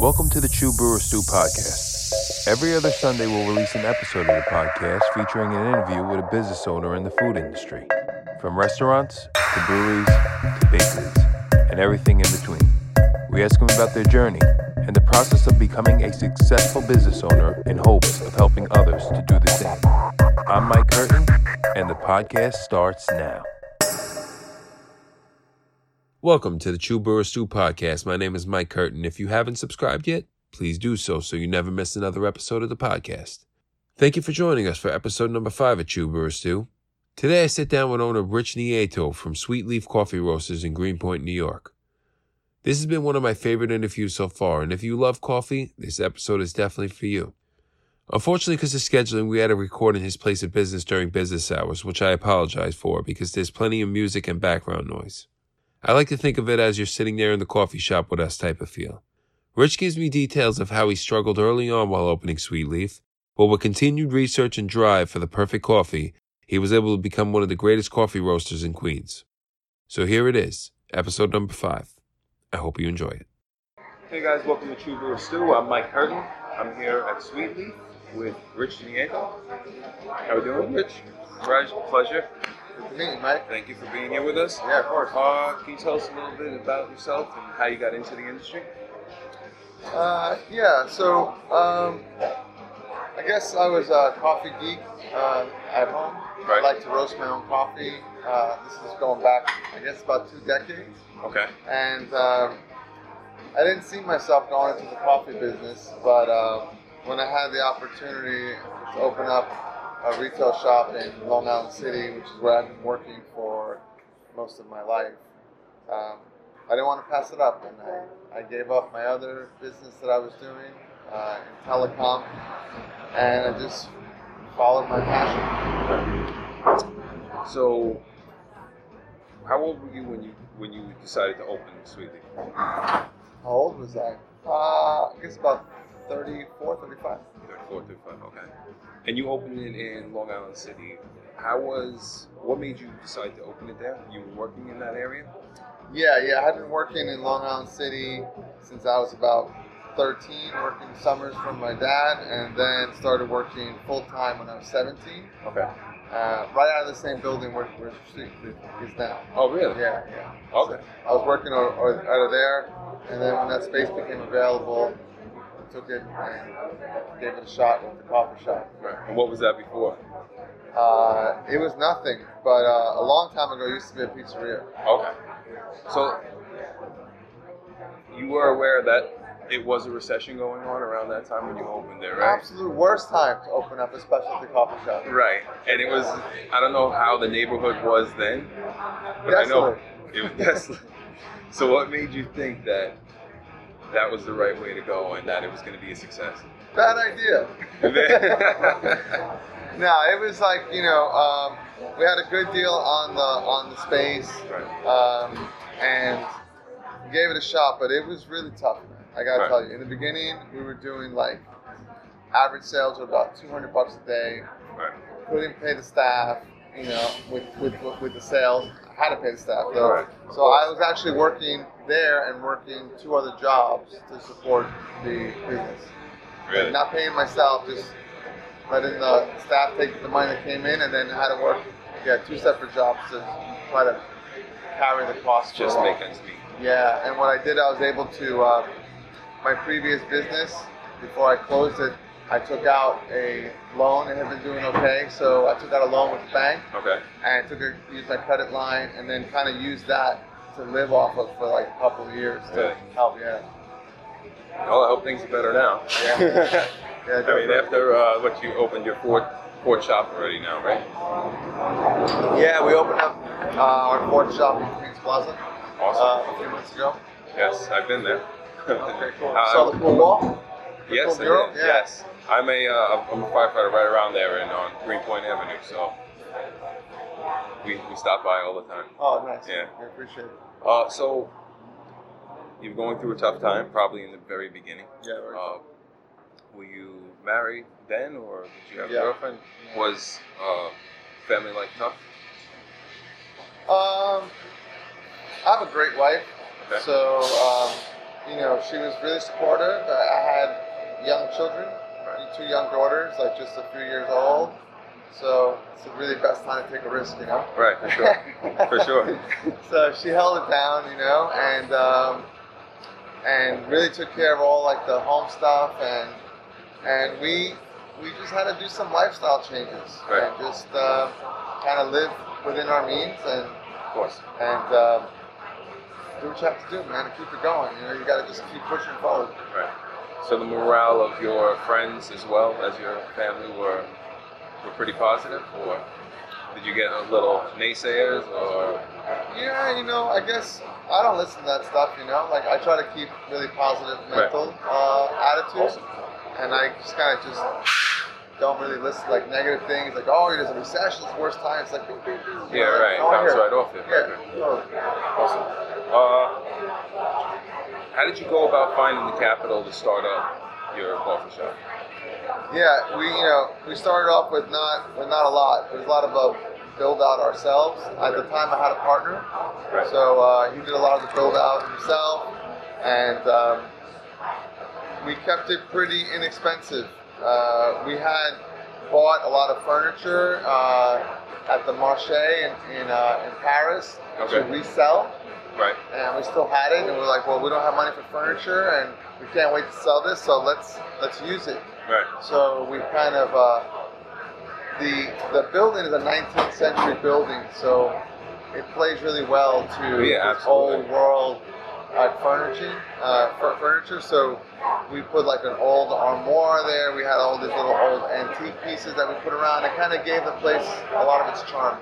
Welcome to the True Brewer Stew podcast. Every other Sunday, we'll release an episode of the podcast featuring an interview with a business owner in the food industry, from restaurants to breweries to bakeries, and everything in between. We ask them about their journey and the process of becoming a successful business owner in hopes of helping others to do the same. I'm Mike Curtin, and the podcast starts now. Welcome to the True Brewer Stew podcast. My name is Mike Curtin. If you haven't subscribed yet, please do so so you never miss another episode of the podcast. Thank you for joining us for episode number five of True Brewer Stew. Today I sit down with owner Rich Nieto from Sweet Leaf Coffee Roasters in Greenpoint, New York. This has been one of my favorite interviews so far, and if you love coffee, this episode is definitely for you. Unfortunately, because of scheduling, we had to record in his place of business during business hours, which I apologize for because there's plenty of music and background noise. I like to think of it as you're sitting there in the coffee shop with us type of feel. Rich gives me details of how he struggled early on while opening Sweet Leaf, but with continued research and drive for the perfect coffee, he was able to become one of the greatest coffee roasters in Queens. So here it is, episode number five. I hope you enjoy it. Hey guys, welcome to True Brewer Stew. I'm Mike Curtin. I'm here at Sweet Leaf with Rich Nieto. How are we doing, Rich? Pleasure. Good to meet you, Mike. Thank you for being here with us. Yeah, of course. Uh, can you tell us a little bit about yourself and how you got into the industry? Uh, yeah, so um, I guess I was a coffee geek uh, at home. Right. I like to roast my own coffee. Uh, this is going back, I guess, about two decades. Okay. And um, I didn't see myself going into the coffee business, but um, when I had the opportunity to open up a retail shop in Long Island City, which is where I've been working for most of my life, um, I didn't want to pass it up, and I, I gave up my other business that I was doing uh, in telecom, and I just followed my passion. So, how old were you when you when you decided to open Sweet Leaf? How old was I? Uh, I guess about 34, 35. 34, 35, okay. And you opened it in Long Island City. How was, what made you decide to open it there? You were working in that area? Yeah, yeah. I had been working in Long Island City since I was about 13, working summers from my dad, and then started working full time when I was 17. Okay. Uh, right out of the same building where, where Street is now. Oh, really? Yeah, yeah. Okay. I was working out of there, and then when that space became available, took it and gave it a shot with the coffee shop. Right. And what was that before? Uh, it was nothing, but uh, a long time ago, it used to be a pizzeria. Okay. So, you were aware that it was a recession going on around that time when you opened it, right? Absolute worst time to open up a specialty coffee shop. Right. And it was, I don't know how the neighborhood was then, but I know it was desolate. So, what made you think that that was the right way to go and that it was going to be a success? Bad idea. no, it was like you know um, we had a good deal on the on the space, um, and gave it a shot, but it was really tough. Man. I gotta Right. tell you, in the beginning we were doing like average sales of about 200 bucks a day. Right. Couldn't pay the staff, you know, with with with the sales. Had to pay staff though. Right. So I was actually working there and working two other jobs to support the business. Really? Not paying myself, just letting the staff take the money that came in, and then had to work, yeah, two separate jobs to try to carry the cost. Just make ends meet. Yeah, and what I did, I was able to. Uh, my previous business, before I closed it, I took out a loan. and had been doing okay, so I took out a loan with the bank Okay. and took a, used my credit line, and then kind of used that to live off of for like a couple of years to Really? help. Yeah. Well, I hope things are better now. Yeah. Yeah, I mean, after uh, what you opened your fourth fourth shop already now, right? Yeah, we opened up uh, our fourth shop in Queens Plaza Awesome. uh, a few months ago. yes, I've been there. Okay, cool. Uh, Saw the cool wall? yes, cool I mural? did. Yeah. Yes, I'm a uh, I'm a firefighter right around there in on Greenpoint Avenue, so we, we stop by all the time. Oh, nice. Yeah. I appreciate it. Uh, so you're going through a tough time, probably in the very beginning. Yeah, very Uh, were you married then, or did you have Yeah. a girlfriend? Was uh, family life tough? Um, I have a great wife, Okay. so um, you know, she was really supportive. I had young children, Right. Two young daughters, like just a few years old. So it's the really best time to take a risk, you know. Right, for sure. For sure. so she held it down, you know, and um, and really took care of all like the home stuff, and and we we just had to do some lifestyle changes Right. and just uh, kind of live within our means and Of course. and um, do what you have to do, man, to keep it going. You know, you got to just keep pushing forward. Right. So the morale of your friends as well as your family were were pretty positive, or did you get a little naysayers, or Yeah, you know, I guess I don't listen to that stuff. You know, like I try to keep really positive mental uh, attitude. Awesome. and I just kind of just don't really listen to like negative things like oh there's a recession it's the worst time it's like know, yeah, like, right, no bounce right off it. yeah Right, right. Awesome. Uh, how did you go about finding the capital to start up your coffee shop? yeah we you know we started off with not with not a lot there was a lot of uh, build out ourselves at the time I had a partner Right. so uh, he did a lot of the build out himself and um, we kept it pretty inexpensive uh, we had bought a lot of furniture uh, at the Marché in in, uh, in Paris Okay. to resell Right. and we still had it, and we were like, well, we don't have money for furniture, and we can't wait to sell this, so let's let's use it. Right. So we kind of uh, the the building is a 19th century building, so it plays really well to Yeah, this absolutely. old world uh, furniture. Uh, fur- furniture. So we put like an old armoire there. We had all these little old antique pieces that we put around. It kind of gave the place a lot of its charm.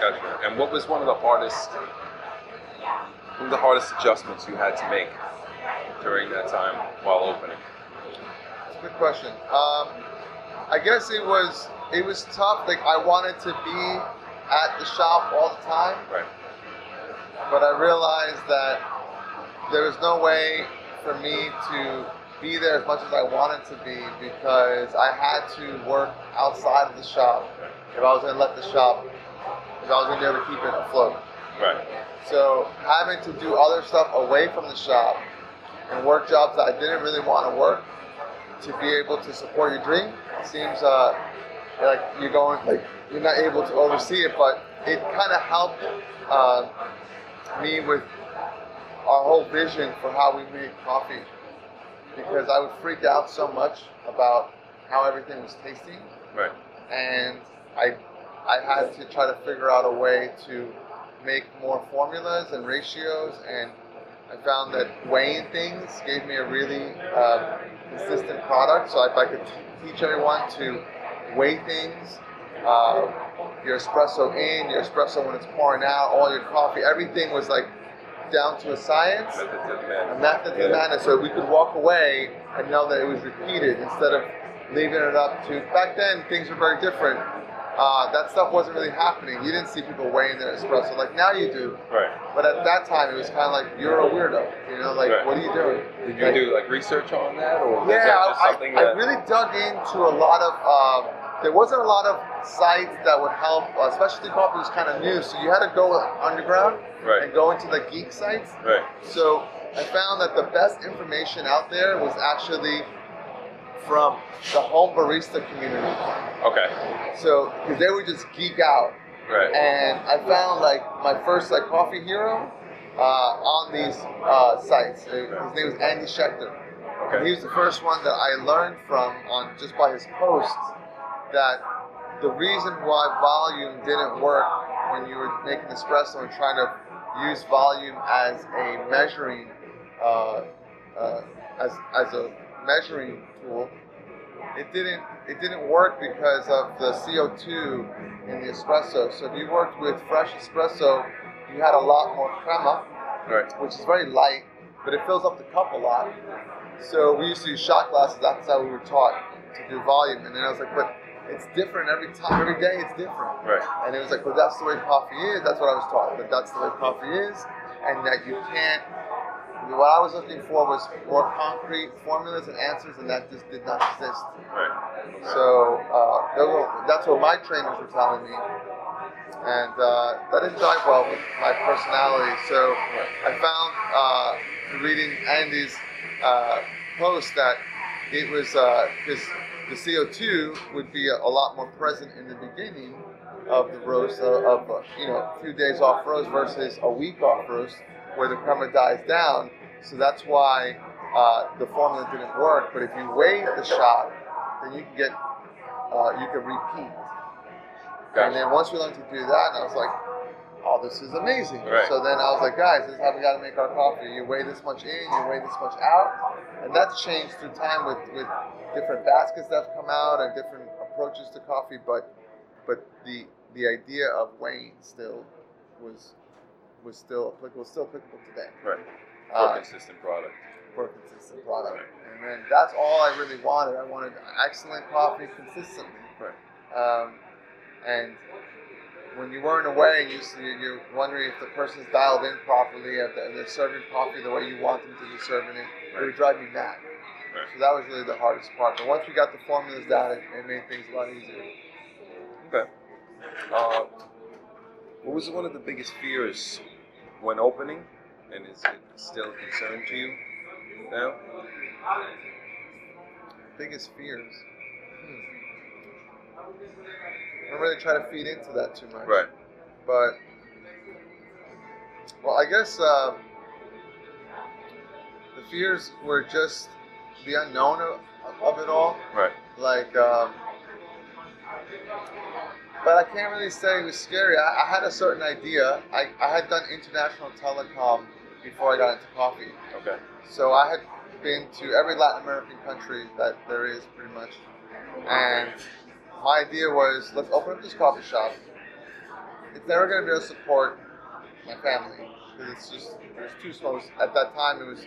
Gotcha. And what was one of the hardest, one of the hardest adjustments you had to make during that time while opening? That's a good question. Um, I guess it was it was tough. Like I wanted to be at the shop all the time, Right. but I realized that there was no way for me to be there as much as I wanted to be because I had to work outside of the shop if I was going to let the shop, if I was going to be able to keep it afloat. Right. So having to do other stuff away from the shop and work jobs that I didn't really want to work to be able to support your dream seems uh, like you're going like you're not able to oversee it, but it kind of helped uh, me with our whole vision for how we make coffee because I would freak out so much about how everything was tasting Right. and I I had to try to figure out a way to make more formulas and ratios, and I found that weighing things gave me a really uh, consistent product. So if I could t- teach everyone to weigh things, uh, your espresso in, your espresso when it's pouring out, all your coffee, everything was like down to a science Method to the a method to the madness, so we could walk away and know that it was repeated instead of leaving it up to. Back then, things were very different. Uh, that stuff wasn't really happening. You didn't see people weighing their espresso like now you do. Right. But at that time, it was kind of like you're a weirdo. You know, like Right. what are you doing? Did you Like, do like research on that, or yeah, that I, that? I really dug into a lot of. Um, there wasn't a lot of sites that would help. Uh, specialty coffee was kind of new, so you had to go underground Right. and go into the geek sites. Right. So I found that the best information out there was actually from the home barista community. Okay. So because they would just geek out, Right. and I found like my first like coffee hero uh, on these uh, sites. His name was Andy Schecter. And Okay. he was the first one that I learned from on just by his posts that the reason why volume didn't work when you were making espresso and trying to use volume as a measuring uh, uh, as, as a measuring tool it didn't it didn't work because of the CO2 in the espresso so if you worked with fresh espresso you had a lot more crema Right. which is very light, but it fills up the cup a lot. So we used to use shot glasses. That's how we were taught to do volume. And then I was like, but it's different every time, every day. It's different. Right. And it was like, well, that's the way coffee is. That's what I was taught. That that's the way coffee is, and that you can't. What I was looking for was more concrete formulas and answers, and that just did not exist. Right. So uh, were, that's what my trainers were telling me, and uh, that didn't jive well with my personality. So I found uh, reading Andy's uh, post that it was because the CO2 would be a, a lot more present in the beginning of the roast uh, of uh, you know a few days off roast versus a week off roast where the crema dies down. So that's why uh, the formula didn't work. But if you wait the shot, then you can get uh, you can repeat. And then once we learned to do that, and I was like, oh, this is amazing. Right. So then I was like, guys, this is how we got to make our coffee. You weigh this much in, you weigh this much out, and that's changed through time with with different baskets that have come out and different approaches to coffee. But but the the idea of weighing still was was still applicable, still applicable today. Right. For Uh, a consistent product. for a consistent product. And then that's all I really wanted. I wanted excellent coffee consistently. Right. Um, and when you weren't away, you see, you're wondering if the person's dialed in properly, if they're, they're serving coffee the way you want them to be serving it. It would drive me mad. Right. So that was really the hardest part. But once we got the formulas down, it, it made things a lot easier. Okay. Uh, what was one of the biggest fears when opening, and is it still a concern to you now? Biggest fears. Hmm. I don't really try to feed into that too much. Right. But well, I guess um, the fears were just the unknown of, of it all. Right. Like, um, but I can't really say it was scary. I, I had a certain idea. I, I had done international telecom before I got into coffee. Okay. So I had been to every Latin American country that there is, pretty much. And my idea was, let's open up this coffee shop. It's never going to be able to support my family because it's just there's too small. At that time, it was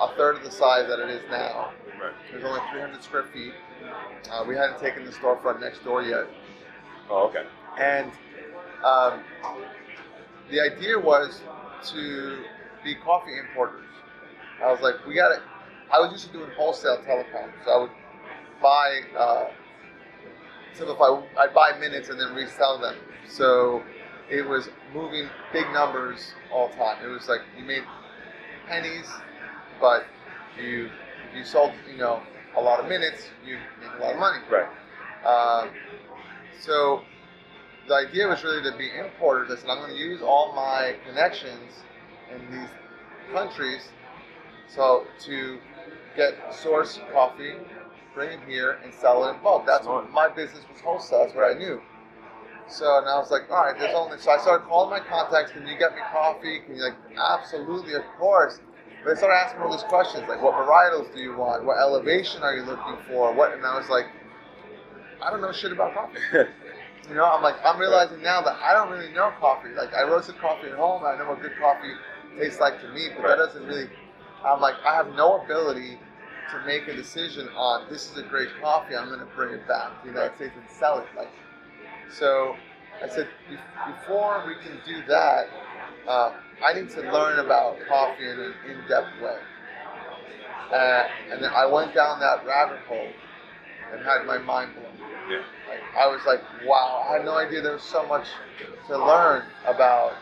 a third of the size that it is now. Right. There's only 300 square feet. Uh, we hadn't taken the storefront next door yet. Oh, okay. And um, the idea was to be coffee importers. I was like, we got to. I was used to doing wholesale telecom, so I would buy, uh, simplify, I'd buy minutes and then resell them. So it was moving big numbers all the time. It was like you made pennies, but you you sold, you know, a lot of minutes, you made a lot of money. Right. Um, so the idea was really to be importers. I said, I'm going to use all my connections in these countries so to get source coffee, bring it here, and sell it in bulk. That's what my business was wholesale. That's what I knew. So and I was like, all right, there's only. So I started calling my contacts. Can you get me coffee? Can you like, absolutely, of course. But they started asking all these questions like, what varietals do you want? What elevation are you looking for? What? And I was like, I don't know shit about coffee. You know, I'm like, I'm realizing now that I don't really know coffee. Like, I roasted coffee at home. I know what good coffee tastes like to me, but Right. that doesn't really. I'm like, I have no ability to make a decision on this is a great coffee. I'm going to bring it back to the United States and sell it. Like, so I said, "Be- before we can do that, uh, I need to learn about coffee in an in-depth way. Uh, and then I went down that rabbit hole and had my mind blown. Yeah. Like, I was like, wow, I had no idea there was so much to learn about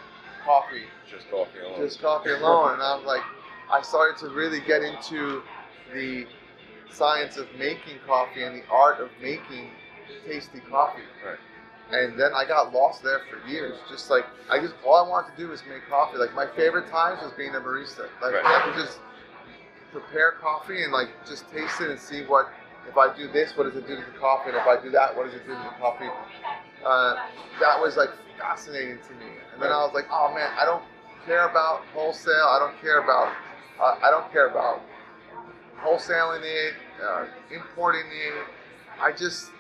coffee, Just coffee alone. just coffee alone. And I was like, I started to really get into the science of making coffee and the art of making tasty coffee. Right. And then I got lost there for years. Just like I just all I wanted to do was make coffee. Like my favorite times was being a barista. Like Right. I could just prepare coffee and like just taste it and see what if I do this, what does it do to the coffee, and if I do that, what does it do to the coffee? Uh, that was like fascinating to me. And then I was like, oh man, I don't care about wholesale. I don't care about uh, I don't care about wholesaling it, uh, importing it. I just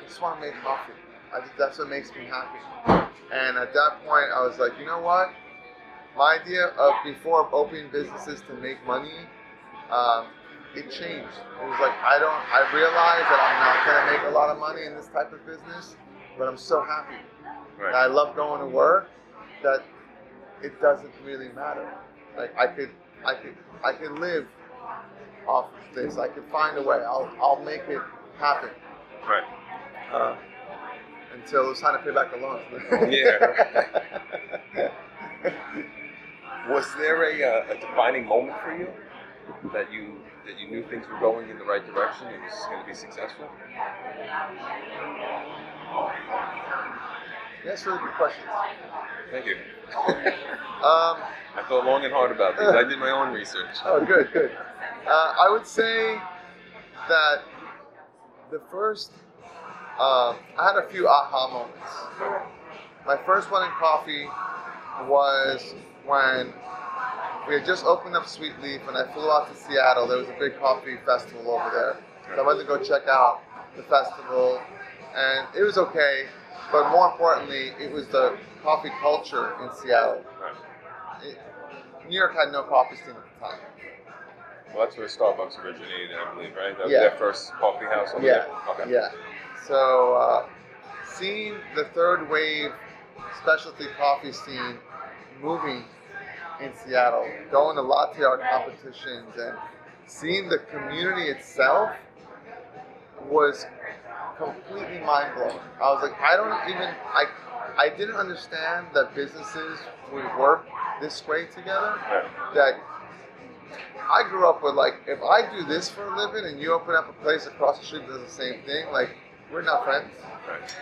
I just want to make coffee. I just, that's what makes me happy. And at that point, I was like, you know what? My idea of before opening businesses to make money, um, it changed. It was like I don't. I realize that I'm not gonna make a lot of money in this type of business, but I'm so happy. Right. I love going to work. That it doesn't really matter. Like I could, I could, I could live off of this. I could find a way. I'll, I'll make it happen. Right. Uh, until it was time to pay back the loans. Yeah. Was there a, uh, a defining moment for you that you that you knew things were going in the right direction and was going to be successful? That's really good questions. Thank you. Um, I thought long and hard about these. I did my own research. Oh, good, good. Uh, I would say that the first, uh, I had a few aha moments. My first one in coffee was when we had just opened up Sweet Leaf and I flew out to Seattle. There was a big coffee festival over there. So I went to go check out the festival and it was okay, but more importantly, it was the coffee culture in Seattle. It, New York had no coffee scene at the time. Well, that's where Starbucks originated, I believe, right? That was Yeah. their first coffee house over Yeah, there? Okay. yeah. So uh, seeing the third wave specialty coffee scene moving in Seattle, going to latte art competitions, and seeing the community itself was completely mind blowing. I was like, I don't even I I didn't understand that businesses would work this way together. That I grew up with like, if I do this for a living and you open up a place across the street that does the same thing, like we're not friends. Right.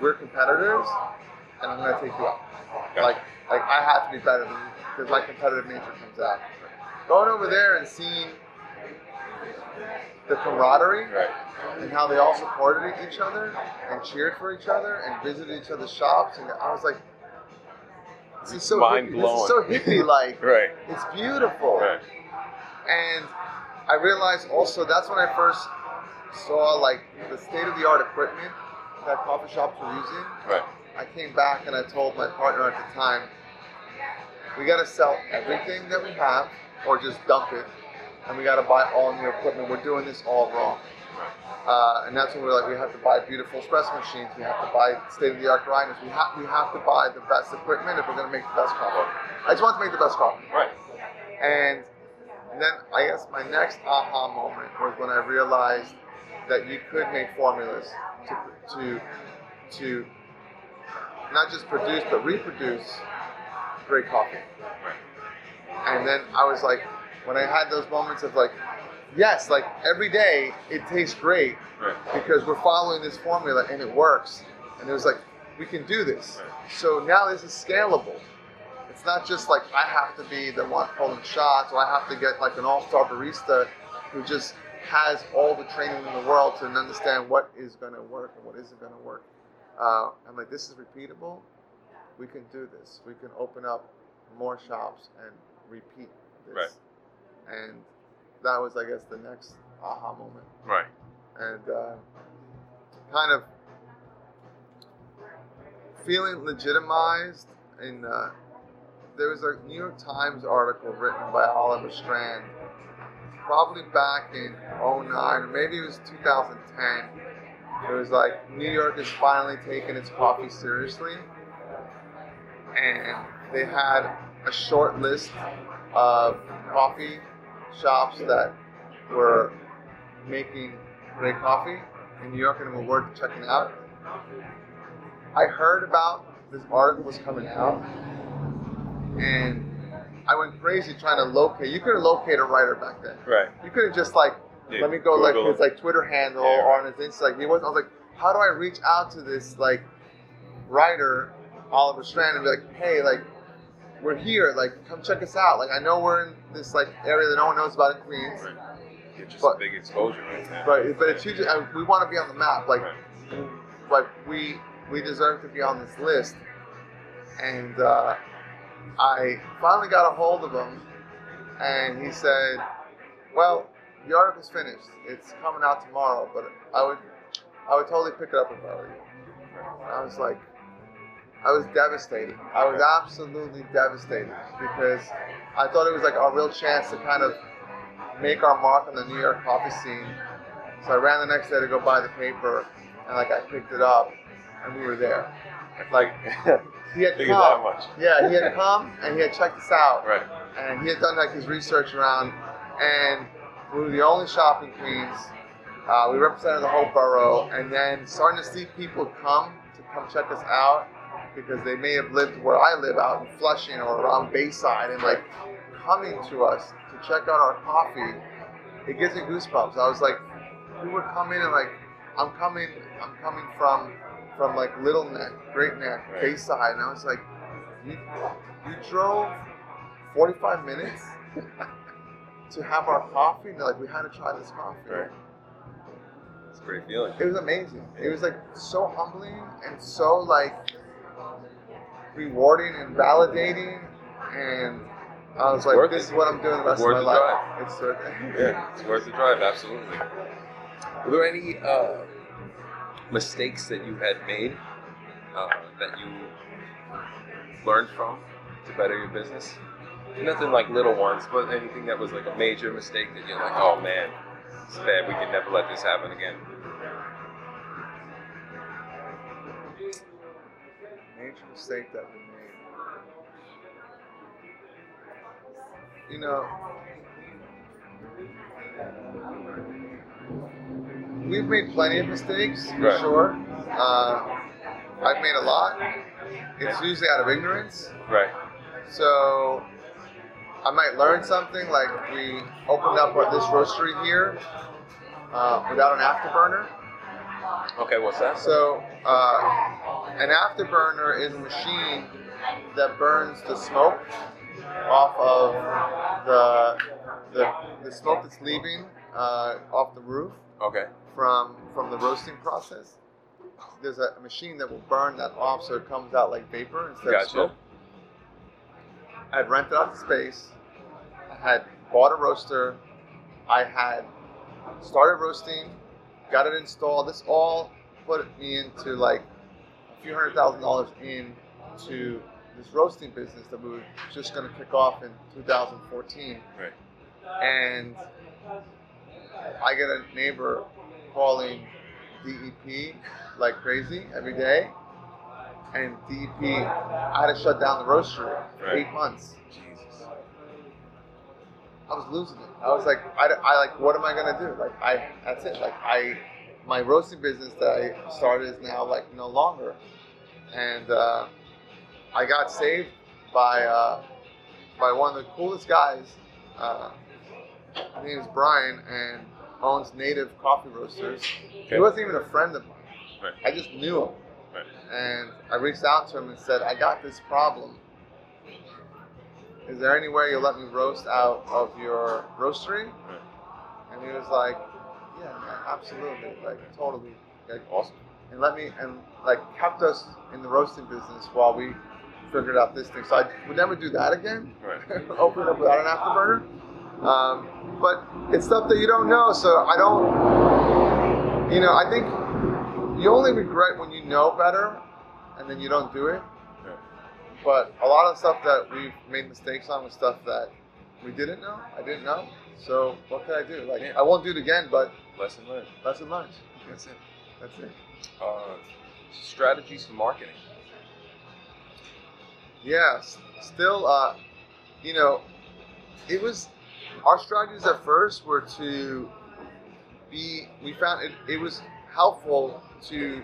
We're competitors, and I'm gonna take you out. Like, like I have to be better than you because my competitive nature comes out. Going over there and seeing the camaraderie Right. and how they all supported each other and cheered for each other and visited each other's shops, and I was like, this is so Mind hippie. This is so hippie like. Right. It's beautiful. Right. And I realized also that's when I first saw like the state of the art equipment that coffee shops were using. Right. I came back and I told my partner at the time, we got to sell everything that we have or just dump it, and we got to buy all new equipment. We're doing this all wrong. Uh, and that's when we're like, we have to buy beautiful espresso machines. We have to buy state-of-the-art grinders. We have we have to buy the best equipment if we're going to make the best coffee. I just want to make the best coffee. Right. And then I guess my next aha moment was when I realized that you could make formulas to to to not just produce but reproduce great coffee. And then I was like, when I had those moments of like, yes, like every day it tastes great Right. because we're following this formula and it works. And it was like, we can do this. So now this is scalable. It's not just like I have to be the one pulling shots or I have to get like an all-star barista who just has all the training in the world to understand what is going to work and what isn't going to work. Uh, I'm like, this is repeatable. We can do this. We can open up more shops and repeat this. Right. And that was, I guess, the next aha moment Right. and uh, kind of feeling legitimized. In uh, there was a New York Times article written by Oliver Strand, probably back in 09, or maybe it was 2010. It was like New York is finally taking its coffee seriously, and they had a short list of coffee shops that were making great coffee in New York and it were worth checking out. I heard about this article was coming out, and I went crazy trying to locate. You couldn't locate a writer back then. Right. You couldn't just like Yeah, let me go like Google his like Twitter handle Yeah. or on his Insta. Like he was. I was like, how do I reach out to this like writer, Oliver Strand, and be like, hey, like we're here. Like come check us out. Like I know we're in this like area that no one knows about in Queens. Right. Just But- a big exposure right now. But but it's huge. We want to be on the map. Like Right. like we we deserve to be on this list. And uh, I finally got a hold of him, and he said, "Well, the article's finished. It's coming out tomorrow, but I would I would totally pick it up if I were you." I was like, I was devastated. I was absolutely devastated because I thought it was like our real chance to kind of make our mark on the New York coffee scene. So I ran the next day to go buy the paper, and like I picked it up, and we were there. Like he had come, yeah, he had come and he had checked us out, Right. and he had done like his research around, and we were the only shop in Queens. Uh, we represented the whole borough, and then starting to see people come to come check us out, because they may have lived where I live out in Flushing or around Bayside and like coming to us to check out our coffee, it gives me goosebumps. I was like, we would come in and like, I'm coming, I'm coming from from like Little Neck, Great Neck, Right. Bayside, and I was like, you, you drove 45 minutes to have our coffee, and they're like, we had to try this coffee. Right. It's a great feeling. It was amazing. It was like so humbling and so like rewarding and validating, and I was like, this it. is what I'm doing the rest Worth of my life. It's worth it. Yeah, it's worth the drive, absolutely. Were there any uh, mistakes that you had made uh, that you learned from to better your business? Nothing like little ones, but anything that was like a major mistake that you're like, oh man, it's bad. We can never let this happen again. Major mistake that we made. You know, we've made plenty of mistakes, for Right. sure. Uh, I've made a lot. It's usually out of ignorance. Right. So I might learn something like we opened up our- this roastery here uh, without an afterburner. Okay, what's that? So uh, an afterburner is a machine that burns the smoke off of the the, the smoke that's leaving uh, off the roof Okay. from from the roasting process. There's a machine that will burn that off so it comes out like vapor instead of Gotcha. smoke. I'd rented out the space. I had bought a roaster. I had started roasting, got it installed. This all put me into like few hundred thousand dollars into this roasting business that we were just going to kick off in 2014. Right. And I get a neighbor calling DEP like crazy every day. And DEP, I had to shut down the roastery for Right. eight months. Jesus. I was losing it. I was like, I, I like, what am I gonna do? Like, I, that's it. Like, I, my roasting business that I started is now like no longer, and uh, I got saved by uh, by one of the coolest guys. Uh, his name is Brian, and owns Native Coffee Roasters. Okay. He wasn't even a friend of mine. Right. I just knew him. Right. And I reached out to him and said, I got this problem. Is there any way you'll let me roast out of your roastery? Right. And he was like, Yeah, absolutely. Like, totally. Like, Awesome. and let me, and like, kept us in the roasting business while we figured out this thing. So I would never do that again. Right. Open it up without an afterburner. Um, but it's stuff that you don't know. So I don't, you know, I think you only regret when you know better and then you don't do it. But a lot of stuff that we've made mistakes on was stuff that we didn't know. I didn't know. So what can I do? Like Yeah. I won't do it again, but Lesson learned. lesson learned. That's it. That's it. Uh, strategies for marketing. Yes. Still, uh, you know, it was our strategies at first were to be. We found it. It was helpful to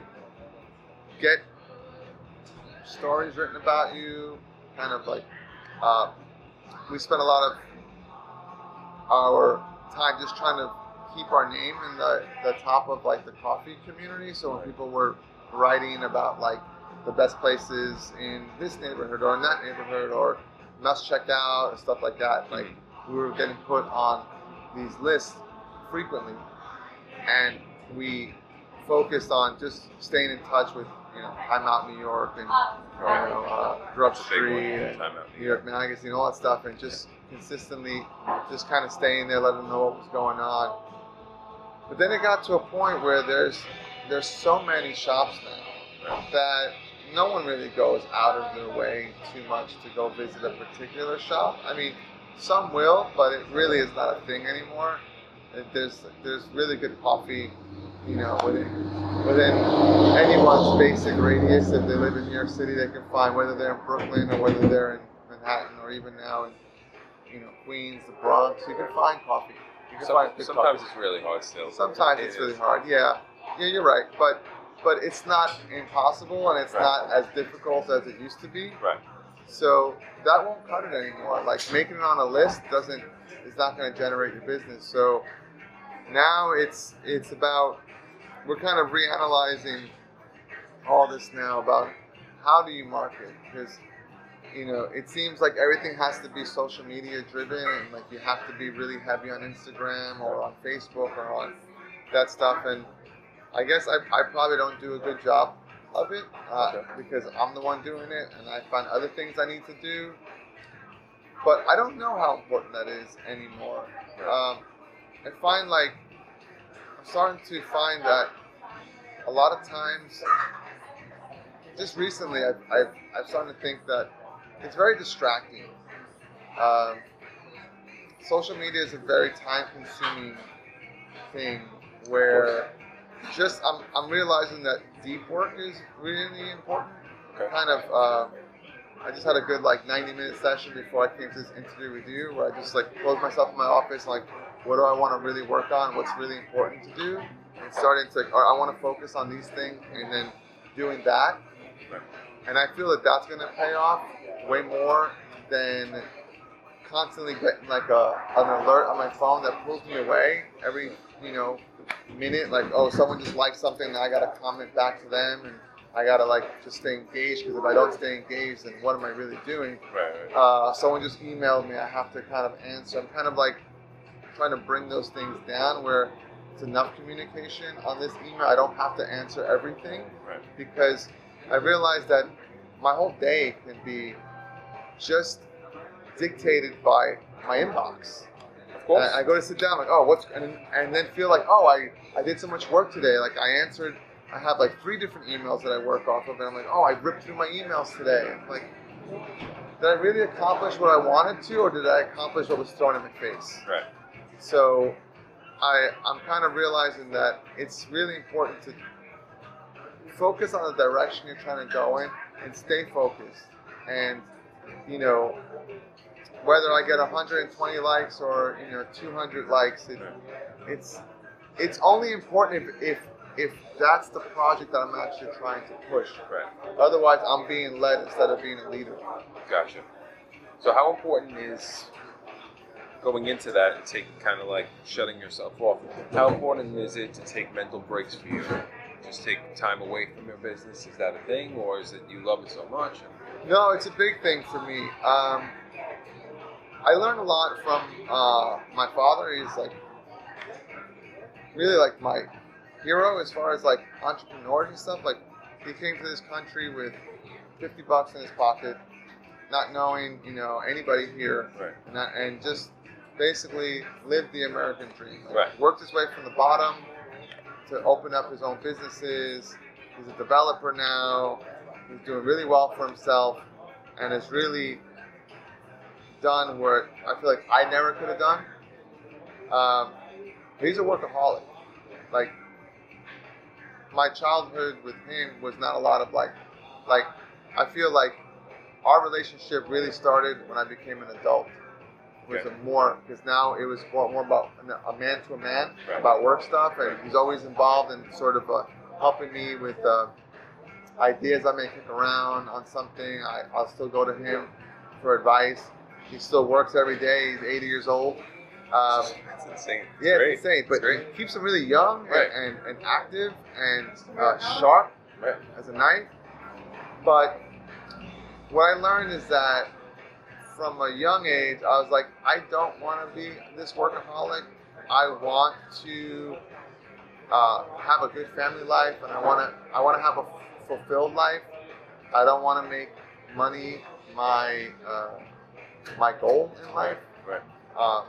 get stories written about you. Kind of like uh, we spent a lot of our time just trying to keep our name in the, the top of like the coffee community. So when Right. people were writing about like the best places in this neighborhood or in that neighborhood or must check out and stuff like that. Like we were getting put on these lists frequently, and we focused on just staying in touch with you know Time Out New York and you know uh, Grub That's a big one. Street and. New York Magazine, all that stuff, and just consistently just kind of staying there, letting them know what was going on. But then it got to a point where there's there's so many shops now that no one really goes out of their way too much to go visit a particular shop. I mean, some will, but it really is not a thing anymore. There's there's really good coffee, you know, within within anyone's basic radius. If they live in New York City, they can find whether they're in Brooklyn or whether they're in Manhattan or even now in you know Queens, the Bronx. You can find coffee. You can Some, find good sometimes coffee. it's really hard still. Sometimes It it's is. really hard. Yeah, yeah, you're right. But but it's not impossible and it's Right. not as difficult as it used to be. Right. So that won't cut it anymore. Like making it on a list doesn't is not going to generate your business. So now it's it's about we're kind of reanalyzing all this now about how do you market because you know it seems like everything has to be social media driven and like you have to be really heavy on Instagram or on Facebook or on that stuff. And I guess I, I probably don't do a good job of it uh, Okay. because I'm the one doing it and I find other things I need to do. But I don't know how important that is anymore. Um, I find like I'm starting to find that a lot of times, just recently, I've, I've, I've started to think that it's very distracting. Um, social media is a very time consuming thing where just I'm, I'm realizing that deep work is really important. Okay. Kind of, uh, I just had a good like 90 minute session before I came to this interview with you where I just like closed myself in my office and like, what do I want to really work on? What's really important to do? And starting to, or I want to focus on these things and then doing that. Right. And I feel that that's going to pay off way more than constantly getting like a an alert on my phone that pulls me away every you know minute. Like oh, someone just liked something, and I got to comment back to them, and I got to like just stay engaged because if I don't stay engaged, then what am I really doing? Right. right. uh, someone just emailed me, I have to kind of answer. I'm kind of like trying to bring those things down where it's enough communication on this email. I don't have to answer everything Right. because I realized that my whole day can be just dictated by my inbox. Of course. And I, I go to sit down, like, oh, what's, and, and then feel like, oh, I, I did so much work today. Like, I answered, I have like three different emails that I work off of, and I'm like, oh, I ripped through my emails today. Like, did I really accomplish what I wanted to, or did I accomplish what was thrown in my face? right. So, I, I'm kind of realizing that it's really important to focus on the direction you're trying to go in and stay focused. And, you know, whether I get 120 likes or you know 200 likes, it, it's it's only important if, if if that's the project that I'm actually trying to push. Right. Otherwise, I'm being led instead of being a leader. Gotcha. So how important is going into that and taking kind of like shutting yourself off? How important is it to take mental breaks for you? Just take time away from your business. Is that a thing, or is it you love it so much? No, it's a big thing for me. Um, I learned a lot from uh, my father. He's like really like my hero as far as like entrepreneurs and stuff. Like he came to this country with 50 bucks in his pocket, not knowing you know anybody here, Right. and, that, and just basically lived the American dream. Like, Right. Worked his way from the bottom to open up his own businesses. He's a developer now. He's doing really well for himself, and has really done what I feel like I never could have done. Um, he's a workaholic. Like my childhood with him was not a lot of like, like I feel like our relationship really started when I became an adult. Was Okay. a more because now it was more, more about a man to a man about work stuff, and he's always involved in sort of uh, helping me with uh, ideas I may kick around on something. I, I'll still go to him for advice. He still works every day. He's 80 years old. Um, That's insane. It's yeah, great. it's insane, but it keeps him really young and, Right. and, and active and uh, sharp Right. as a knife. But what I learned is that from a young age, I was like, I don't want to be this workaholic. I want to uh, have a good family life, and I want to I want to have a fulfilled life. I don't want to make money my uh, my goal in life. Right. Uh,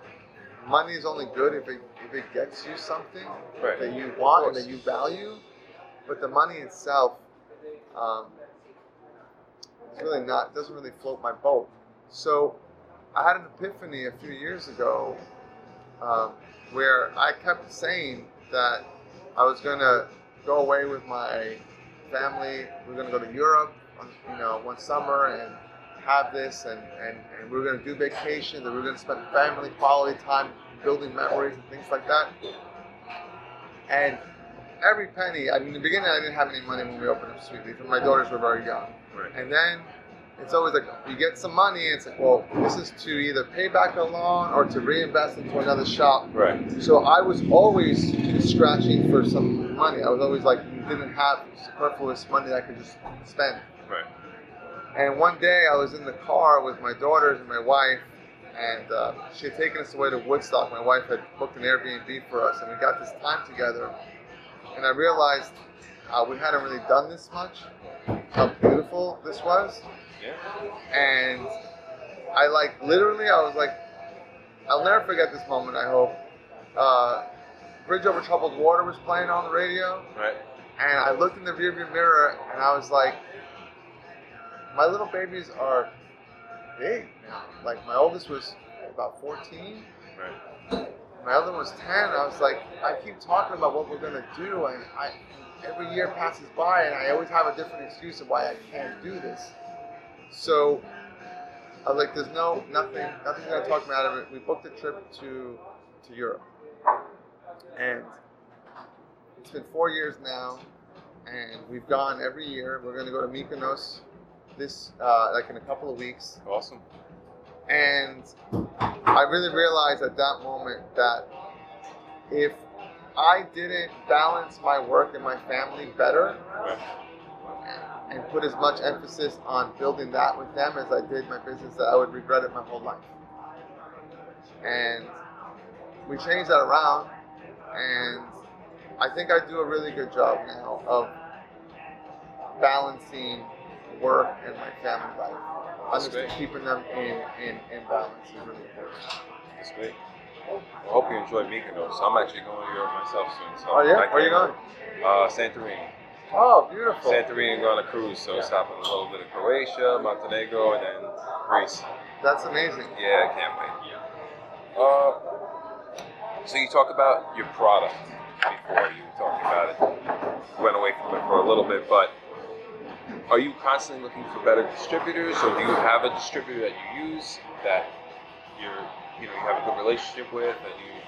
money is only good if it if it gets you something Right. that you want and that you value, but the money itself, um, it's really not doesn't really float my boat. So, I had an epiphany a few years ago, um, where I kept saying that I was gonna go away with my family. We are gonna go to Europe, on, you know, one summer and have this, and, and, and we are gonna do vacations, and we are gonna spend family quality time, building memories and things like that. And every penny. I mean, in the beginning, I didn't have any money when we opened up Sweet Leaf, and my daughters were very young. Right. And then it's always like you get some money, and it's like, well, this is to either pay back a loan or to reinvest into another shop. Right. So I was always scratching for some money. I was always like, didn't have superfluous money that I could just spend. Right. And one day I was in the car with my daughters and my wife, and uh, she had taken us away to Woodstock. My wife had booked an Airbnb for us, and we got this time together. And I realized uh, we hadn't really done this much, how beautiful this was. Yeah. And I like literally, I was like, I'll never forget this moment. I hope. Uh, Bridge over Troubled Water was playing on the radio, Right. and I looked in the rearview mirror, and I was like, my little babies are big now. Like my oldest was about 14. Right. My other one was 10. I was like, I keep talking about what we're gonna do, and I every year passes by, and I always have a different excuse of why I can't do this. So I was like, there's no nothing, nothing's gonna talk me out of it. We booked a trip to to Europe, and it's been four years now, and we've gone every year. We're gonna go to Mykonos this uh, like in a couple of weeks. Awesome. And I really realized at that moment that if I didn't balance my work and my family better. And put as much emphasis on building that with them as I did my business, that I would regret it my whole life. And we changed that around, and I think I do a really good job now of balancing work and my family life. That's Understand great. keeping them in, in, in balance is really important. That's great. Well, I hope you enjoy Mykonos. I'm actually going to Europe myself soon. So Oh, yeah? Where you going? Uh, Santorini. Oh, beautiful. Santorini on a cruise, so stopping a little bit of Croatia, Montenegro, and then Greece. That's amazing. Yeah, I can't wait. Uh, so you talk about your product before you talking about it. Went away from it for a little bit, but are you constantly looking for better distributors, or do you have a distributor that you use that you're, you know, you have a good relationship with, and you,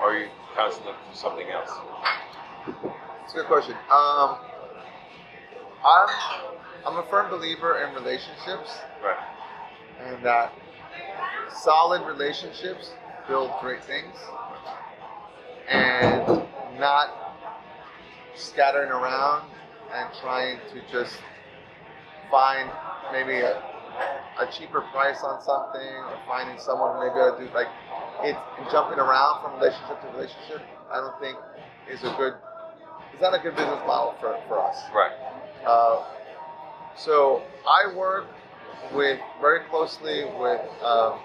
are you constantly looking for something else? It's a good question. Um, I'm I'm a firm believer in relationships, Right. and that solid relationships build great things, and not scattering around and trying to just find maybe a, a cheaper price on something or finding someone who maybe do like it's jumping around from relationship to relationship. I don't think is a good. It's not a good business model for, for us. Right. Uh, so I work with very closely with um,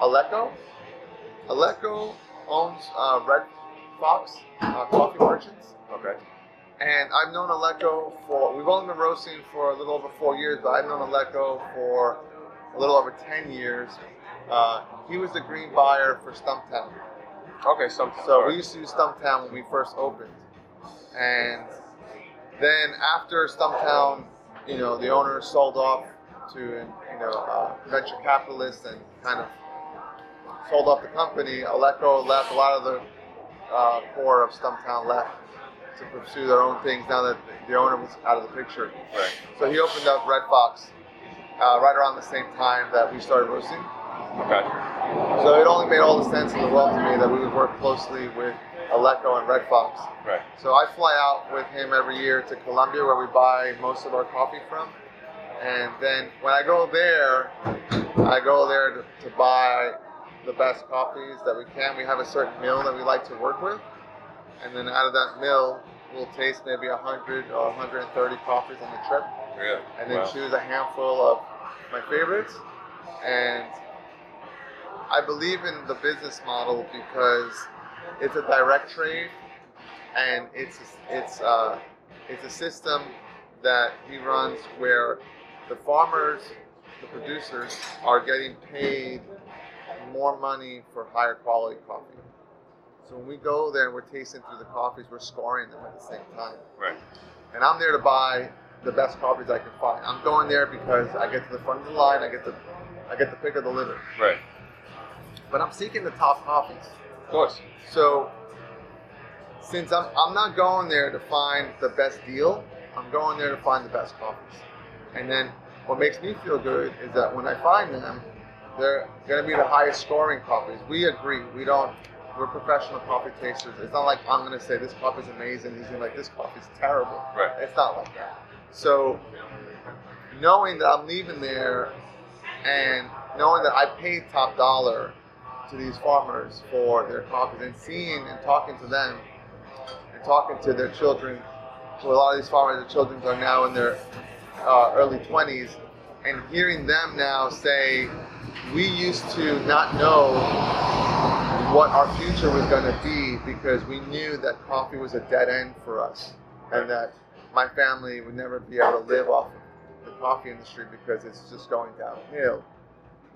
Aleco. Aleco owns uh, Red Fox uh, Coffee Merchants, Okay. and I've known Aleco for. We've only been roasting for a little over four years, but I've known Aleco for a little over ten years. Uh, he was the green buyer for Stumptown. Okay. Some. So we used to use Stumptown when we first opened, and then after Stumptown, you know, the owner sold off to you know uh, venture capitalists and kind of sold off the company. Aleco left. A lot of the uh, core of Stumptown left to pursue their own things now that the owner was out of the picture. Right. So he opened up Red Fox uh, right around the same time that we started roasting. Okay. So it only made all the sense in the world to me that we would work closely with Aleco and Red Fox. Right. So I fly out with him every year to Colombia where we buy most of our coffee from. And then when I go there, I go there to, to buy the best coffees that we can. We have a certain mill that we like to work with. And then out of that mill, we'll taste maybe 100 or 130 coffees on the trip Really. and then Wow. choose a handful of my favorites. And I believe in the business model because it's a direct trade, and it's it's uh, it's a system that he runs where the farmers, the producers, are getting paid more money for higher quality coffee. So when we go there and we're tasting through the coffees, we're scoring them at the same time Right. and I'm there to buy the best coffees I can find. I'm going there because I get to the front of the line, I get to I get the pick of the litter. Right. But I'm seeking the top coffees. Of course. So since I'm, I'm not going there to find the best deal, I'm going there to find the best coffees. And then what makes me feel good is that when I find them, they're going to be the highest scoring coffees. We agree. We don't. We're professional coffee tasters. It's not like I'm going to say this coffee is amazing. He's going to like this coffee is terrible. Right. It's not like that. So knowing that I'm leaving there and knowing that I paid top dollar to these farmers for their coffees and seeing and talking to them and talking to their children. So a lot of these farmers, their children are now in their uh, early 20s, and hearing them now say, we used to not know what our future was going to be because we knew that coffee was a dead end for us and that my family would never be able to live off of the coffee industry because it's just going downhill.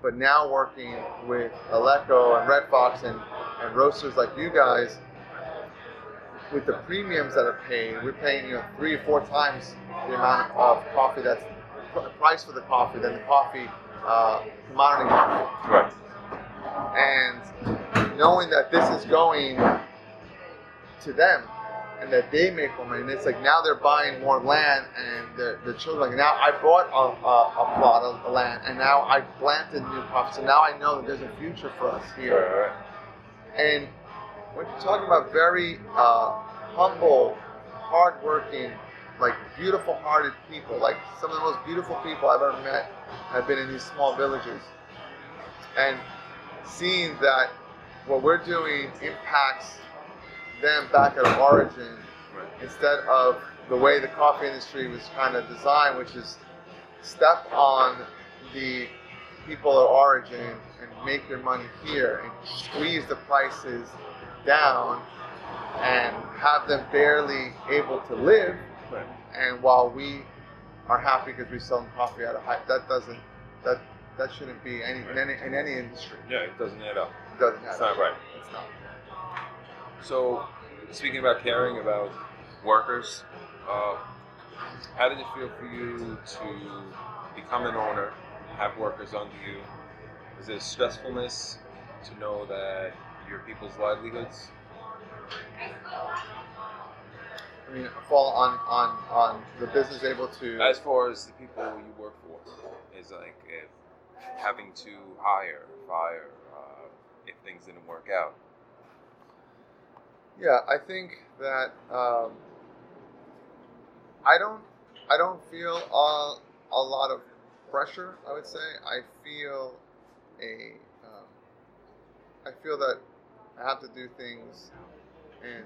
But now working with Aleco and Red Fox and, and roasters like you guys, with the premiums that are paid, we're paying you know three or four times the amount of coffee that's the price for the coffee than the coffee uh, commodity market. Right. And knowing that this is going to them and that they make more money, and it's like now they're buying more land and the children. Like now I bought a, a, a plot of land and now I planted new crops, so now I know that there's a future for us here. And when you're talking about very uh, humble, hardworking, like beautiful-hearted people, like some of the most beautiful people I've ever met have been in these small villages, and seeing that what we're doing impacts them back at origin Right. instead of the way the coffee industry was kind of designed, which is step on the people of origin and make your money here and squeeze the prices down and have them barely able to live. Right. And while we are happy because we sell them coffee at a high, that doesn't that that shouldn't be any in any in any industry. Yeah, it doesn't add up. It doesn't It's happen. not right. It's not. So, speaking about caring about workers, uh, how did it feel for you to become an owner, have workers under you? Is it a stressfulness to know that your people's livelihoods? I mean, fall on on on the business able to. As far as the people you work for, is like if having to hire, fire, uh, if things didn't work out. Yeah, I think that um, I don't I don't feel a, a lot of pressure. I would say I feel a um, I feel that I have to do things in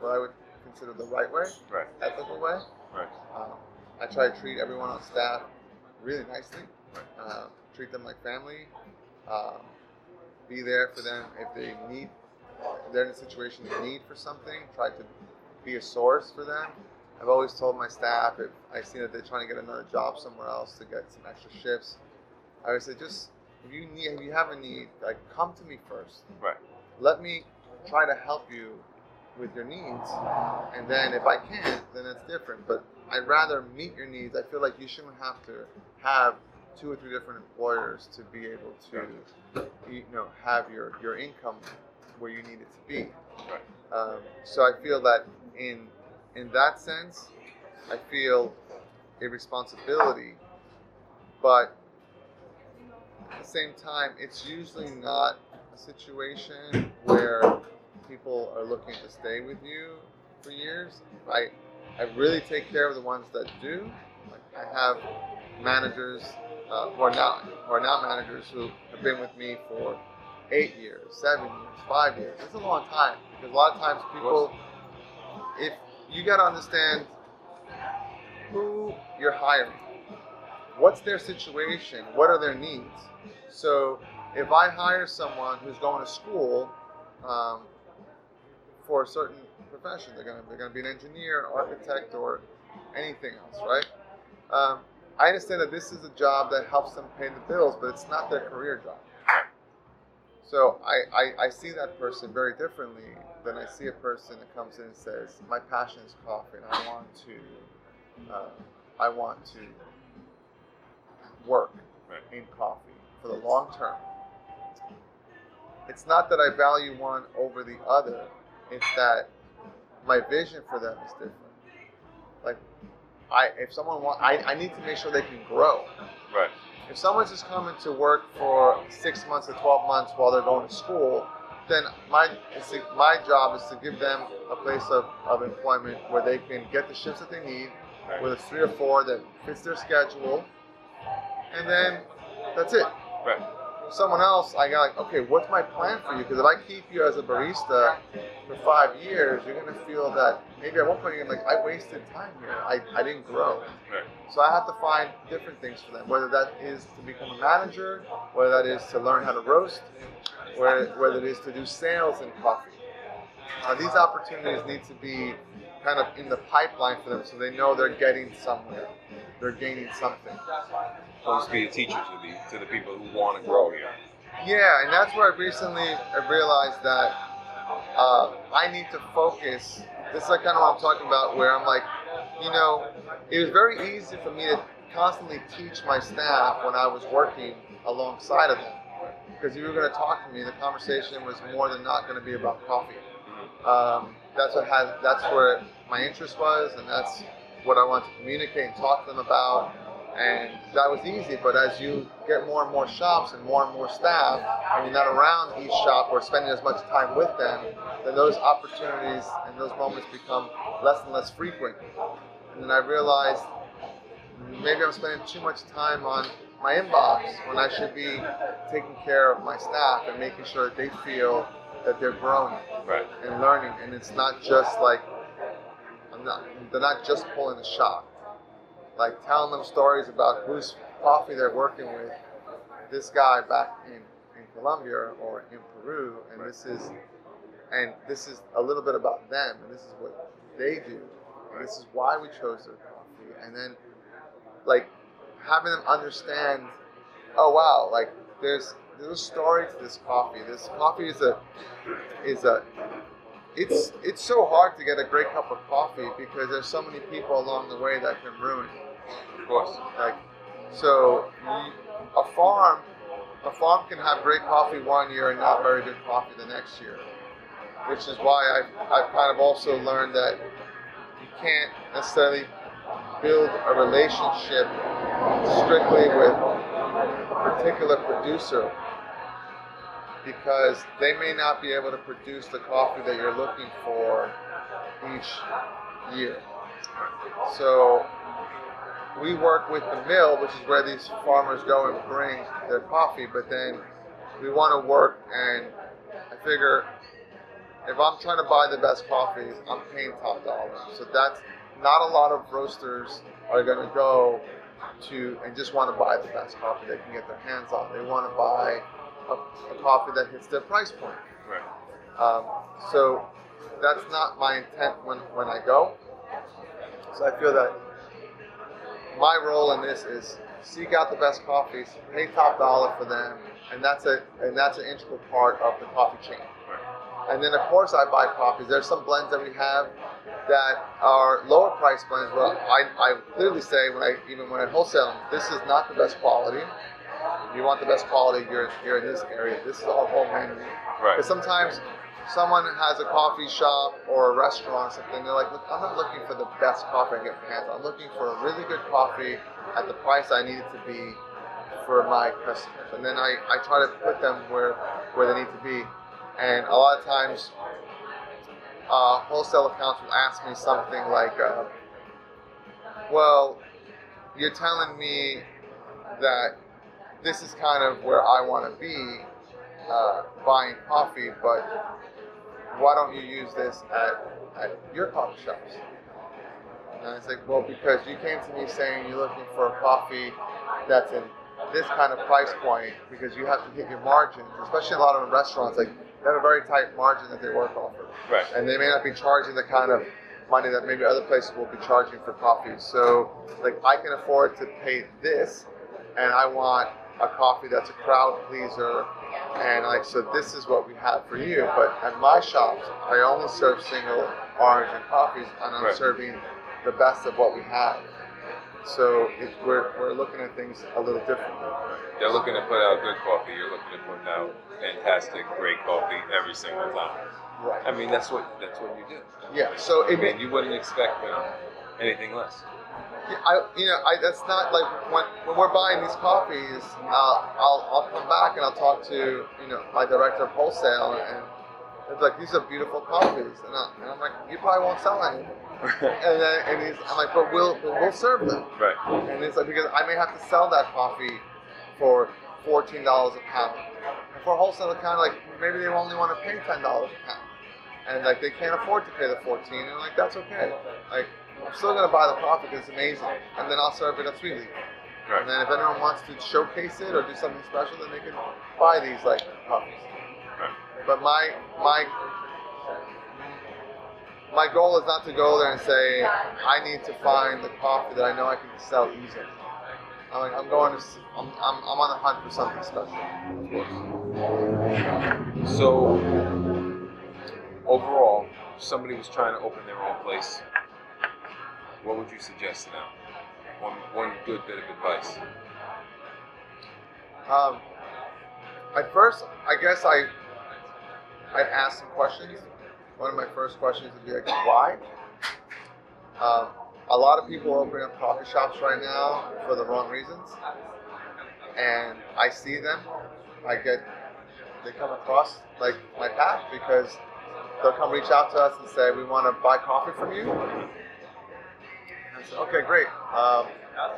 what I would consider the right way, Right. ethical way. Right. Um, I try to treat everyone on staff really nicely. Right. Uh, treat them like family. Um, be there for them if they need. If they're in a situation of need for something. Try to be a source for them. I've always told my staff if I see that they're trying to get another job somewhere else to get some extra shifts, I would say just if you need, if you have a need, like come to me first. Right. Let me try to help you with your needs, and then if I can't, then it's different. But I'd rather meet your needs. I feel like you shouldn't have to have two or three different employers to be able to, you know, have your your income where you need it to be. Right. Um, so I feel that in in that sense, I feel a responsibility, but at the same time, it's usually not a situation where people are looking to stay with you for years. I I really take care of the ones that do. Like I have managers uh, who are now who are now managers who have been with me for eight years, seven years, five years. It's a long time because a lot of times people, if you got to understand who you're hiring, what's their situation, what are their needs. So if I hire someone who's going to school um, for a certain profession, they're gonna they're gonna be an engineer, an architect, or anything else, right? Um, I understand that this is a job that helps them pay the bills, but it's not their career job. So I, I, I see that person very differently than I see a person that comes in and says, "My passion is coffee, and I want to, uh, I want to work Right. in coffee for the long term." It's not that I value one over the other; it's that my vision for them is different. Like, I if someone wants, I, I need to make sure they can grow. Right. If someone's just coming to work for six months or twelve months while they're going to school, then my my job is to give them a place of, of employment where they can get the shifts that they need, Right. whether it's three or four that fits their schedule, and then that's it. Right. Someone else, I got like, okay, what's my plan for you? Because if I keep you as a barista for five years, you're gonna feel that maybe at one point you're gonna be like, I wasted time here. I, I didn't grow. Right. So I have to find different things for them, whether that is to become a manager, whether that is to learn how to roast, whether, whether it is to do sales in coffee. Uh, these opportunities need to be kind of in the pipeline for them so they know they're getting somewhere. They're gaining something. Supposed to be a teacher to the to the people who want to grow here. Yeah, and that's where I recently I realized that uh, I need to focus. This is like kind of what I'm talking about, where I'm like, you know, it was very easy for me to constantly teach my staff when I was working alongside of them. Because you were going to talk to me, the conversation was more than not going to be about coffee. Um, that's what had. That's where my interest was, and that's what I want to communicate and talk to them about. And that was easy. But as you get more and more shops and more and more staff, and you're not around each shop or spending as much time with them, then those opportunities and those moments become less and less frequent. And then I realized maybe I'm spending too much time on my inbox when I should be taking care of my staff and making sure that they feel that they're growing Right. and learning, and it's not just like I'm not. They're not just pulling the shot. Like telling them stories about whose coffee they're working with. This guy back in, in Colombia or in Peru, and this is, and this is a little bit about them, and this is what they do, and this is why we chose their coffee, and then, like, having them understand. Oh wow! Like there's there's a story to this coffee. This coffee is a is a it's it's so hard to get a great cup of coffee because there's so many people along the way that can ruin it. Of course. Like so, a farm a farm can have great coffee one year and not very good coffee the next year, which is why I've I've kind of also learned that you can't necessarily build a relationship strictly with a particular producer because they may not be able to produce the coffee that you're looking for each year. So we work with the mill, which is where these farmers go and bring their coffee, but then we want to work and I figure if I'm trying to buy the best coffees, I'm paying top dollar. So that's not a lot of roasters are going to go to and just want to buy the best coffee they can get their hands on. They want to buy a, a coffee that hits their price point. Right. Um, so that's not my intent when, when I go. So I feel that my role in this is seek out the best coffees, pay top dollar for them, and that's a and that's an integral part of the coffee chain. And then of course I buy coffees. There's some blends that we have that are lower price blends. Well, I, I clearly say when I even when I wholesale, them, this is not the best quality. You want the best quality, you're, you're in this area. This is all whole menu. Right. Because sometimes someone has a coffee shop or a restaurant or something, they're like, look, I'm not looking for the best coffee I can get my hands on. I'm looking for a really good coffee at the price I need it to be for my customers. And then I, I try to put them where, where they need to be. And a lot of times, uh, wholesale accounts will ask me something like, uh, well, you're telling me that this is kind of where I want to be uh, buying coffee, but why don't you use this at, at your coffee shops? And it's like, well, because you came to me saying you're looking for a coffee that's in this kind of price point because you have to hit your margins, especially a lot of restaurants, like they have a very tight margin that they work off of. Right. And they may not be charging the kind of money that maybe other places will be charging for coffee. So, like, I can afford to pay this, and I want a coffee that's a crowd pleaser, and like, so this is what we have for you. But at my shops, I only serve single origin coffees, and I'm Right. serving the best of what we have. so it, we're, we're looking at things a little differently. They're looking to put out good coffee. You're looking to put out fantastic, great coffee every single time. Right. I mean, that's what that's what you do. Yeah. So I it, mean, you wouldn't expect you know, anything less. Yeah, I, you know, I, that's not like when, when we're buying these coffees, uh, I'll, I'll come back and I'll talk to, you know, my director of wholesale and it's like, these are beautiful coffees. And, I, and I'm like, you probably won't sell any. and then, and he's, I'm like, but we'll, but we'll serve them. Right. And it's like, because I may have to sell that coffee for $14 a pound. And for a wholesale account, like, maybe they only want to pay $10 a pound. And like, they can't afford to pay the 14 and like, that's okay. Like, I'm still gonna buy the coffee because it's amazing, and then I'll serve it at Sweet Leaf. Right. And then if anyone wants to showcase it or do something special, then they can buy these like coffees. Right. But my my my goal is not to go there and say I need to find the coffee that I know I can sell easily. I'm like I'm going to I'm, I'm, I'm on the hunt for something special. So overall, somebody was trying to open their own place, what would you suggest now? One one good bit of advice. Um, at first, I guess I I'd ask some questions. One of my first questions would be like, why? Um, a lot of people open up coffee shops right now for the wrong reasons, and I see them. I get they come across like my path because they'll come reach out to us and say, we want to buy coffee from you. I said, okay, great. Um,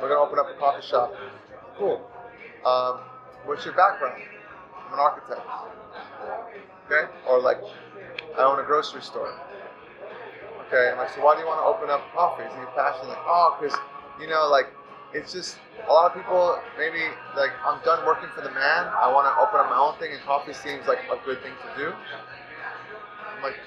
we're gonna open up a coffee shop. Cool. Um, what's your background? I'm an architect. Okay? Or like, I own a grocery store. Okay, I'm like, so why do you want to open up coffee? Is he passionate? Like, oh, because, you know, like, it's just, a lot of people, maybe, like, I'm done working for the man. I want to open up my own thing, and coffee seems like a good thing to do. I'm like,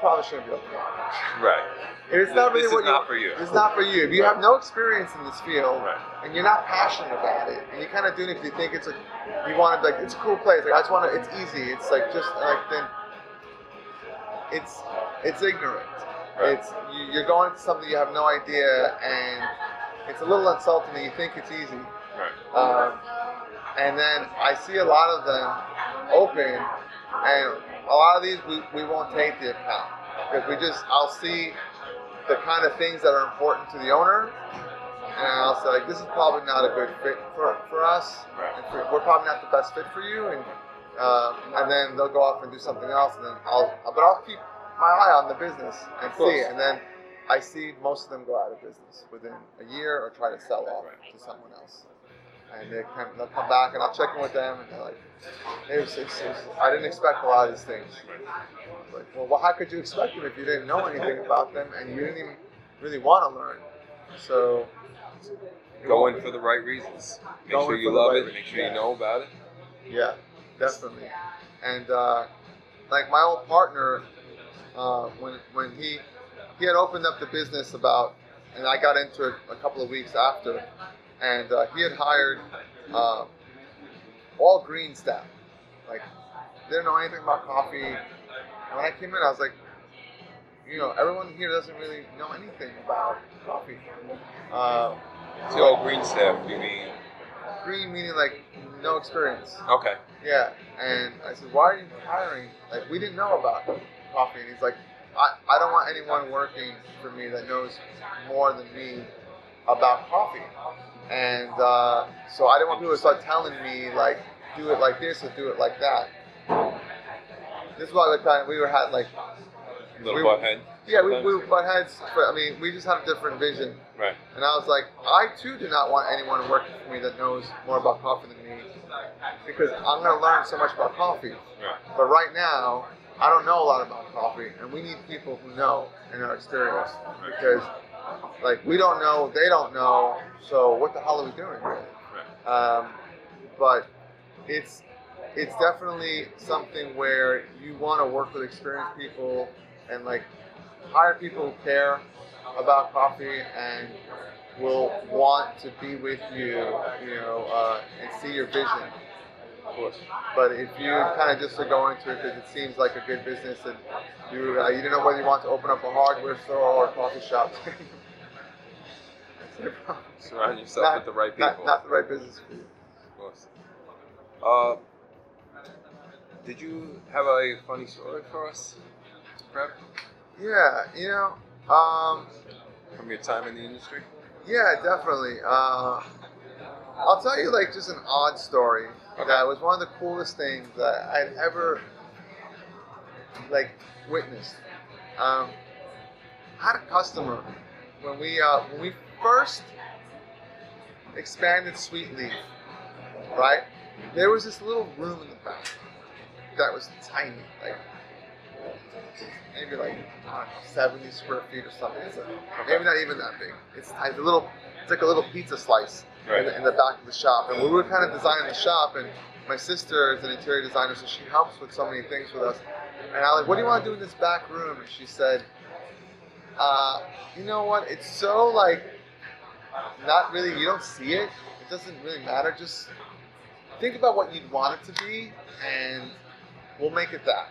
probably shouldn't be opening up. Right. If it's not really This really is what not for you. It's not for you. If you have no experience in this field, Right. and you're not passionate about it, and you're kind of doing it because you think it's a, you want to like it's a cool place. Like I just want to. It's easy. It's like just like then. It's it's ignorant. Right. It's you, you're going into something you have no idea, and it's a little insulting that you think it's easy. Right. Um, and then I see a lot of them open, and a lot of these we, we won't take the account because we just I'll see the kind of things that are important to the owner, and I'll say like this is probably not a good fit for, for us, Right. for, we're probably not the best fit for you, and um, and then they'll go off and do something else, and then I'll but I'll keep my eye on the business and see, and then. I see most of them go out of business within a year or try to sell off to someone else and they come, they'll come back and I'll check in with them and they're like, it was, it's, it's, I didn't expect a lot of these things. Like, well, well, how could you expect them if you didn't know anything about them and you didn't even really want to learn? So, Go in for the right reasons. Make sure you love right it. Make sure you know about it. yeah, definitely. And uh, like my old partner, uh, when when he he had opened up the business about, and I got into it a couple of weeks after, and uh, he had hired uh, all green staff. Like, didn't know anything about coffee. And when I came in, I was like, you know, everyone here doesn't really know anything about coffee. Uh, So, all green staff, you mean? green meaning like no experience. Okay. Yeah, and I said, why are you hiring? Like, we didn't know about coffee. And he's like, I, I don't want anyone working for me that knows more than me about coffee. And uh, so I didn't want people to start telling me, like, do it like this or do it like that. This is why we kind of, we were had like, Little We- butt head. yeah, we, sometimes. we butt heads. But, I mean, we just had a different vision. Right. And I was like, I too do not want anyone working for me that knows more about coffee than me because I'm going to learn so much about coffee. Right. But right now, I don't know a lot about coffee, and we need people who know and are experienced because, like, we don't know, they don't know, so what the hell are we doing? Um, but it's it's definitely something where you want to work with experienced people and like hire people who care about coffee and will want to be with you, you know, uh, and see your vision. Of course. But if you kind of just are going to it because it seems like a good business and you uh, you don't know whether you want to open up a hardware store or a coffee shop, Surround yourself Not- with the right people. Not, not the right business for you. Of course. Uh, did you have a funny story for us, Prep, Yeah, you know, um, from your time in the industry? yeah, definitely. Uh, I'll tell you like just an odd story that was one of the coolest things that I'd ever like witnessed. Um, I had a customer when we uh, when we first expanded Sweet Leaf, right? There was this little room in the back that was tiny, like maybe like I don't know, 70 square feet or something. It's a, maybe not even that big. It's tiny, a little. It's like a little pizza slice in, the, in the back of the shop. And we were kind of designing the shop, and my sister is an interior designer, so she helps with so many things with us. And I was like, "What do you want to do in this back room?" And she said, uh, "You know what? It's so like not really. You don't see it. It doesn't really matter. Just think about what you'd want it to be, and we'll make it that."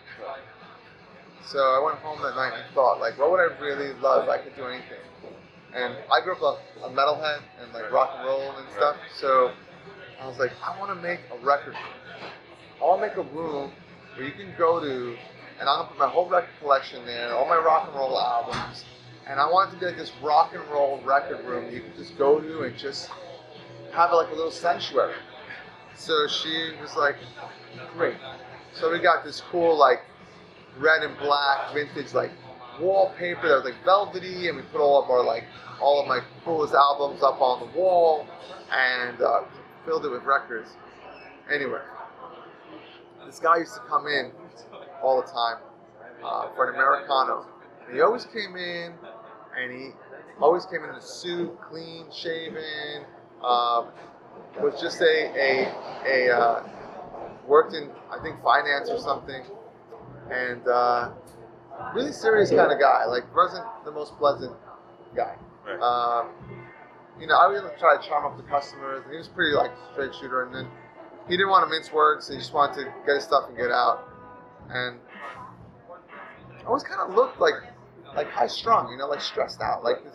So I went home that night and thought, like, what would I really love I could do anything? And I grew up a, a metalhead and like rock and roll and stuff. So I was like, I want to make a record. I want to make a room where you can go to, and I'm gonna put my whole record collection there, all my rock and roll albums, and I wanted to be like this rock and roll record room you could just go to and just have like a little sanctuary. So she was like, great. So we got this cool like red and black vintage like wallpaper that was like velvety, and we put all of our like all of my coolest albums up on the wall, and uh, filled it with records. Anyway, this guy used to come in all the time uh, for an americano. He always came in, and he always came in a suit, clean shaven. Uh, was just a a a uh, worked in I think finance or something and uh, really serious kind of guy. Like wasn't the most pleasant guy. Right. Um, you know, I really try to charm up the customers, and he was pretty like straight shooter. And then he didn't want to mince words; he just wanted to get his stuff and get out. And I always kind of looked like like high strung, you know, like stressed out, like this.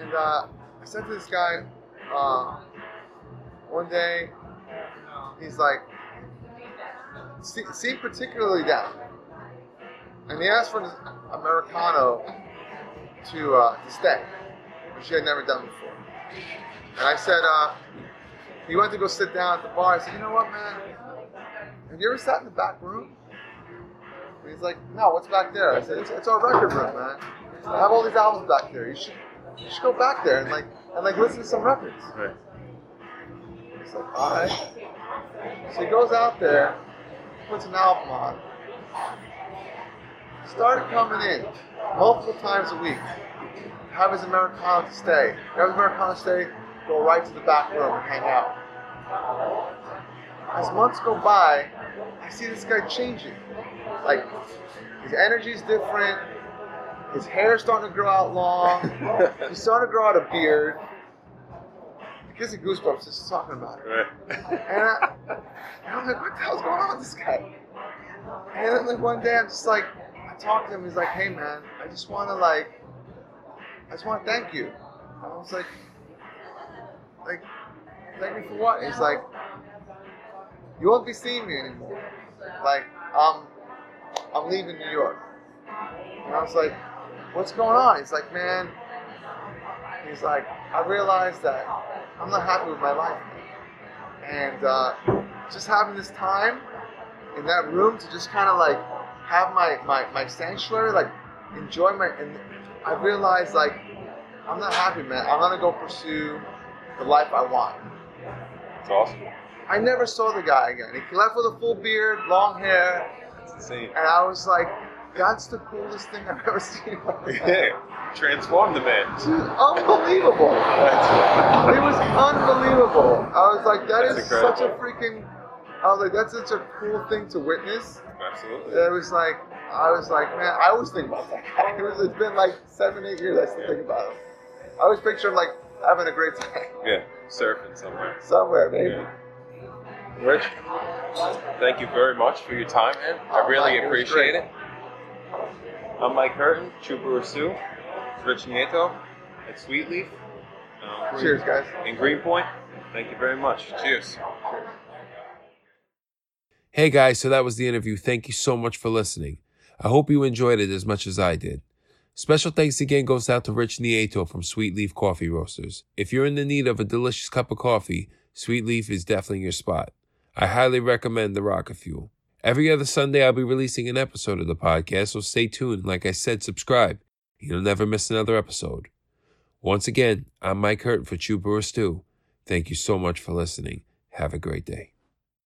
And uh, I said to this guy uh, one day, he's like, seemed particularly down. And he asked for an Americano to, uh, to stay, which he had never done before. And I said, uh, he went to go sit down at the bar. I said, you know what, man? Have you ever sat in the back room? And he's like, no, what's back there? I said, it's, it's our record room, man. I have all these albums back there. You should, you should go back there and like, and like listen to some records. Right. He's like, all right. So he goes out there, puts an album on, started coming in multiple times a week. Have his Americano to stay. Have his Americano to stay, go right to the back room and hang out. As months go by, I see this guy changing. Like, his energy's different. His hair's starting to grow out long. He's starting to grow out a beard. It gives me goosebumps just talking about it. Right. And, I, I'm like, what the hell's going on with this guy? And then like one day I'm just like, I talked to him. He's like, hey man, I just want to like, I just want to thank you. And I was like, like, thank me for what? He's like, you won't be seeing me anymore. Like, um, I'm leaving New York. And I was like, what's going on? He's like, man, he's like, I realized that I'm not happy with my life. And uh, just having this time in that room to just kind of like have my, my, my sanctuary, like enjoy my, and I realized like, I'm not happy, man. I'm gonna go pursue the life I want. It's awesome. I never saw the guy again. He left with a full beard, long hair, It's insane. and I was like, that's the coolest thing I've ever seen. in my life. Yeah. Transform the man. Dude, unbelievable. It was unbelievable. I was like, that That's is such a freaking. I was like, that's such a cool thing to witness. Absolutely. It was like, I was like, man, I always think about that guy. It was, it's been like seven, eight years. I still think about him. I always picture him like having a great time Yeah. Surfing somewhere. somewhere, maybe. Yeah. Rich, thank you very much for your time, man. I Oh, really Mike, it was appreciate it. I'm Mike Hurton, True Brewer Sue, Rich Nieto at Sweet Leaf. Um, Cheers, guys. In Greenpoint, thank you very much. Cheers. Hey guys, so that was the interview. Thank you so much for listening. I hope you enjoyed it as much as I did. Special thanks again goes out to Rich Nieto from Sweet Leaf Coffee Roasters. If you're in the need of a delicious cup of coffee, Sweet Leaf is definitely your spot. I highly recommend the Rocket Fuel. Every other Sunday, I'll be releasing an episode of the podcast, so stay tuned. Like I said, subscribe. You'll never miss another episode. Once again, I'm Mike Hurton for Chew Brewer Stew. Thank you so much for listening. Have a great day.